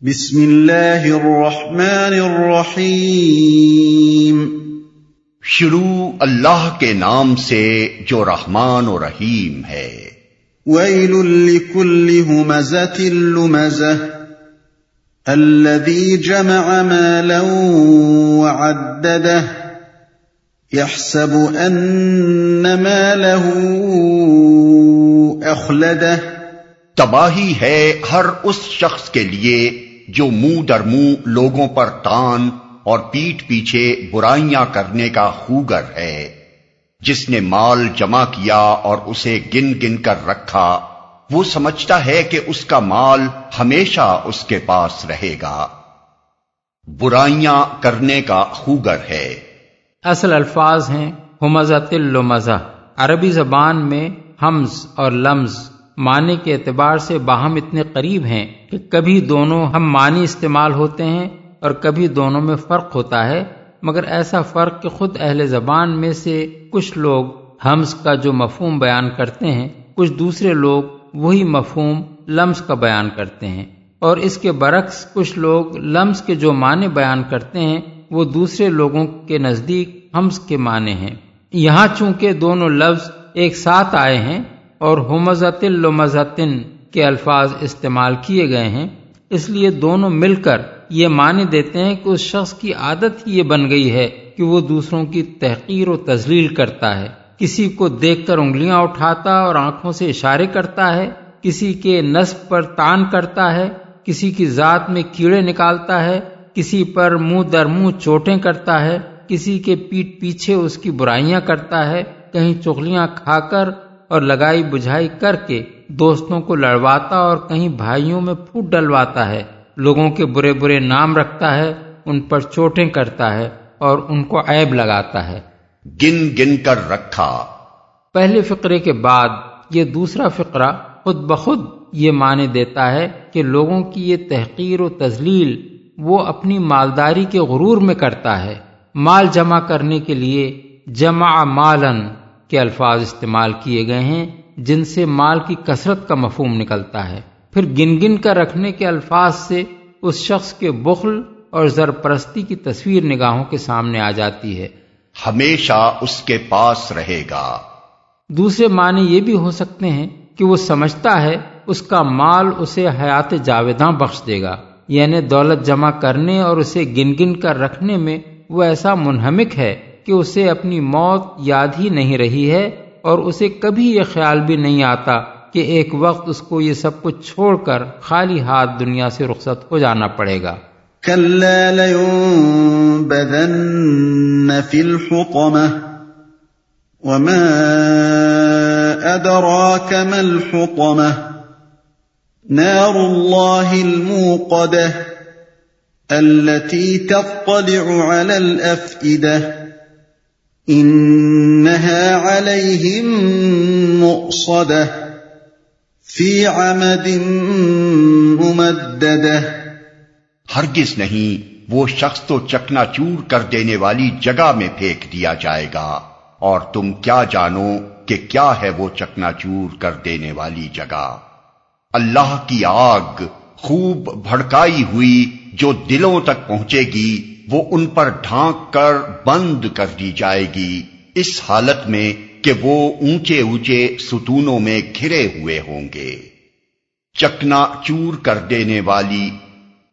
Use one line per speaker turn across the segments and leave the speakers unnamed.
بسم اللہ الرحمن الرحیم
شروع اللہ کے نام سے جو رحمان و رحیم ہے۔
ویل لکل ہمزت لمزہ الذي جمع مالا وعدده. يحسب أن ماله أخلده.
تباہی ہے ہر اس شخص کے لیے جو منہ در منہ لوگوں پر تان اور پیٹ پیچھے برائیاں کرنے کا خوگر ہے۔ جس نے مال جمع کیا اور اسے گن گن کر رکھا، وہ سمجھتا ہے کہ اس کا مال ہمیشہ اس کے پاس رہے گا۔ برائیاں کرنے کا خوگر ہے۔
اصل الفاظ ہیں ہمزہ تل مزہ عربی زبان میں حمز اور لمز۔ معنی کے اعتبار سے باہم اتنے قریب ہیں کہ کبھی دونوں ہم معنی استعمال ہوتے ہیں اور کبھی دونوں میں فرق ہوتا ہے، مگر ایسا فرق کہ خود اہل زبان میں سے کچھ لوگ ہمز کا جو مفہوم بیان کرتے ہیں، کچھ دوسرے لوگ وہی مفہوم لمز کا بیان کرتے ہیں۔ اور اس کے برعکس کچھ لوگ لمز کے جو معنی بیان کرتے ہیں، وہ دوسرے لوگوں کے نزدیک ہمز کے معنی ہیں۔ یہاں چونکہ دونوں لفظ ایک ساتھ آئے ہیں اور ہومزتن کے الفاظ استعمال کیے گئے ہیں۔ اس لیے دونوں مل کر یہ معنی دیتے ہیں کہ اس شخص کی عادت ہی یہ بن گئی ہے کہ وہ دوسروں کی تحقیر و تزلیل کرتا ہے۔ کسی کو دیکھ کر انگلیاں اٹھاتا اور آنکھوں سے اشارے کرتا ہے۔ کسی کے نصب پر تان کرتا ہے۔ کسی کی ذات میں کیڑے نکالتا ہے۔ کسی پر منہ در منہ چوٹیں کرتا ہے۔ کسی کے پیٹ پیچھے اس کی برائیاں کرتا ہے۔ کہیں چغلیاں کھا کر اور لگائی بجھائی کر کے دوستوں کو لڑواتا اور کہیں بھائیوں میں پھوٹ ڈلواتا ہے۔ لوگوں کے برے برے نام رکھتا ہے ان پر چوٹیں کرتا ہے اور ان کو عیب لگاتا ہے۔
گن گن کر رکھا۔
پہلے فقرے کے بعد یہ دوسرا فقرہ خود بخود یہ معنی دیتا ہے کہ لوگوں کی یہ تحقیر و تزلیل وہ اپنی مالداری کے غرور میں کرتا ہے۔ مال جمع کرنے کے لیے جمع مالن کے الفاظ استعمال کیے گئے ہیں جن سے مال کی کثرت کا مفہوم نکلتا ہے۔ پھر گن گن کر رکھنے کے الفاظ سے اس شخص کے بخل اور زرپرستی کی تصویر نگاہوں کے سامنے آ جاتی ہے۔
ہمیشہ اس کے پاس رہے گا۔
دوسرے معنی یہ بھی ہو سکتے ہیں کہ وہ سمجھتا ہے اس کا مال اسے حیات جاویداں بخش دے گا۔ یعنی دولت جمع کرنے اور اسے گن گن کر رکھنے میں وہ ایسا منہمک ہے کہ اسے اپنی موت یاد ہی نہیں رہی ہے اور اسے کبھی یہ خیال بھی نہیں آتا کہ ایک وقت اس کو یہ سب کچھ چھوڑ کر خالی ہاتھ دنیا سے رخصت ہو جانا پڑے گا۔
وما أدراك ما الحطمة نار الله الموقدة التي تطلع على الأفئدة انها عليهم مؤصده في عمد ممدده
ہرگز نہیں، وہ شخص تو چکنا چور کر دینے والی جگہ میں پھینک دیا جائے گا۔ اور تم کیا جانو کہ کیا ہے وہ چکنا چور کر دینے والی جگہ؟ اللہ کی آگ خوب بھڑکائی ہوئی جو دلوں تک پہنچے گی وہ ان پر ڈھانک کر بند کر دی جائے گی، اس حالت میں کہ وہ اونچے اونچے ستونوں میں گھرے ہوئے ہوں گے۔ چکنا چور کر دینے والی۔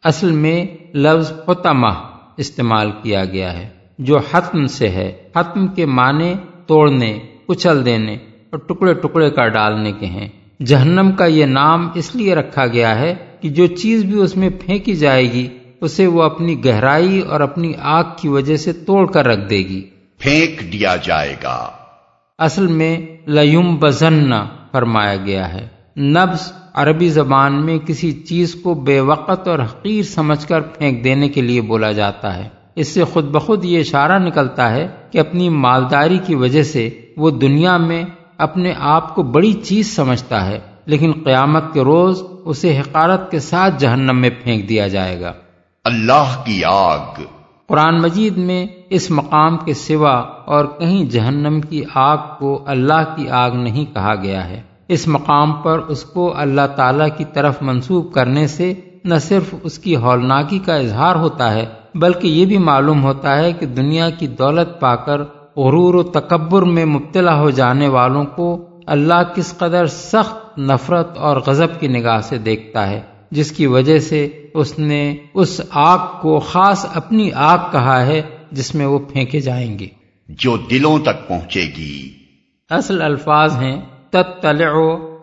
اصل میں لفظ فتمہ استعمال کیا گیا ہے، جو حتم سے ہے۔ حتم کے معنی توڑنے کچل دینے اور ٹکڑے ٹکڑے کر ڈالنے کے ہیں۔ جہنم کا یہ نام اس لیے رکھا گیا ہے کہ جو چیز بھی اس میں پھینکی جائے گی اسے وہ اپنی گہرائی اور اپنی آگ کی وجہ سے توڑ کر رکھ دے گی۔
پھینک دیا جائے گا۔
اصل میں لیم بزن فرمایا گیا ہے۔ نبز عربی زبان میں کسی چیز کو بے وقت اور حقیر سمجھ کر پھینک دینے کے لیے بولا جاتا ہے۔ اس سے خود بخود یہ اشارہ نکلتا ہے کہ اپنی مالداری کی وجہ سے وہ دنیا میں اپنے آپ کو بڑی چیز سمجھتا ہے لیکن قیامت کے روز اسے حقارت کے ساتھ جہنم میں پھینک دیا جائے گا۔
اللہ کی آگ۔
قرآن مجید میں اس مقام کے سوا اور کہیں جہنم کی آگ کو اللہ کی آگ نہیں کہا گیا ہے۔ اس مقام پر اس کو اللہ تعالی کی طرف منسوب کرنے سے نہ صرف اس کی ہولناکی کا اظہار ہوتا ہے، بلکہ یہ بھی معلوم ہوتا ہے کہ دنیا کی دولت پا کر غرور و تکبر میں مبتلا ہو جانے والوں کو اللہ کس قدر سخت نفرت اور غضب کی نگاہ سے دیکھتا ہے۔ جس کی وجہ سے اس نے اس آگ کو خاص اپنی آگ کہا ہے جس میں وہ پھینکے جائیں گے۔
جو دلوں تک پہنچے گی۔
اصل الفاظ ہیں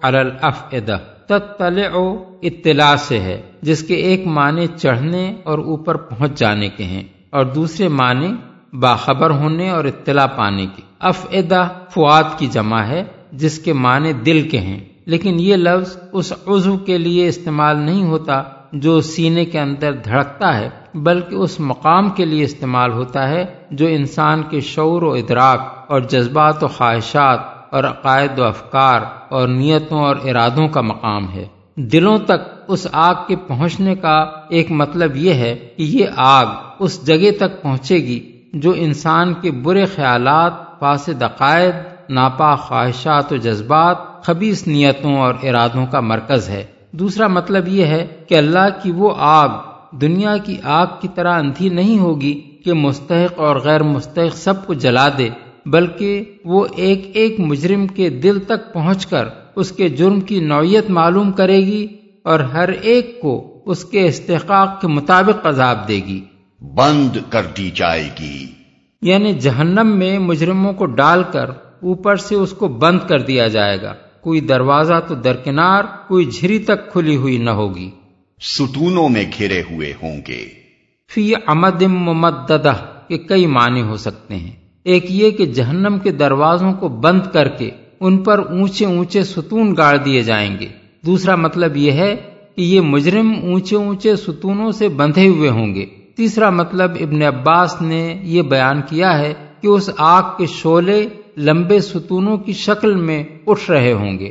الافئدہ۔ تطلع اطلاع سے ہے جس کے ایک معنی چڑھنے اور اوپر پہنچ جانے کے ہیں اور دوسرے معنی باخبر ہونے اور اطلاع پانے کی افعدہ فواد کی جمع ہے جس کے معنی دل کے ہیں۔ لیکن یہ لفظ اس عضو کے لیے استعمال نہیں ہوتا جو سینے کے اندر دھڑکتا ہے، بلکہ اس مقام کے لیے استعمال ہوتا ہے جو انسان کے شعور و ادراک اور جذبات و خواہشات اور عقائد و افکار اور نیتوں اور ارادوں کا مقام ہے۔ دلوں تک اس آگ کے پہنچنے کا ایک مطلب یہ ہے کہ یہ آگ اس جگہ تک پہنچے گی جو انسان کے برے خیالات، فاسد عقائد ناپا خواہشات و جذبات خبیص نیتوں اور ارادوں کا مرکز ہے۔ دوسرا مطلب یہ ہے کہ اللہ کی وہ آگ دنیا کی آگ کی طرح اندھی نہیں ہوگی کہ مستحق اور غیر مستحق سب کو جلا دے بلکہ وہ ایک ایک مجرم کے دل تک پہنچ کر اس کے جرم کی نوعیت معلوم کرے گی اور ہر ایک کو اس کے استحقاق کے مطابق عذاب دے گی۔
بند کر دی جائے گی۔
یعنی جہنم میں مجرموں کو ڈال کر اوپر سے اس کو بند کر دیا جائے گا۔ کوئی دروازہ تو درکنار کوئی جھری تک کھلی ہوئی نہ ہوگی۔
ستونوں میں گھرے ہوئے ہوں گے۔
فی امدم ممددہ کے کئی معنی ہو سکتے ہیں۔ ایک یہ کہ جہنم کے دروازوں کو بند کر کے ان پر اونچے اونچے ستون گاڑ دیے جائیں گے۔ دوسرا مطلب یہ ہے کہ یہ مجرم اونچے اونچے ستونوں سے بندھے ہوئے ہوں گے۔ تیسرا مطلب ابن عباس نے یہ بیان کیا ہے کہ اس آگ کے شعلے لمبے ستونوں کی شکل میں اٹھ رہے ہوں گے۔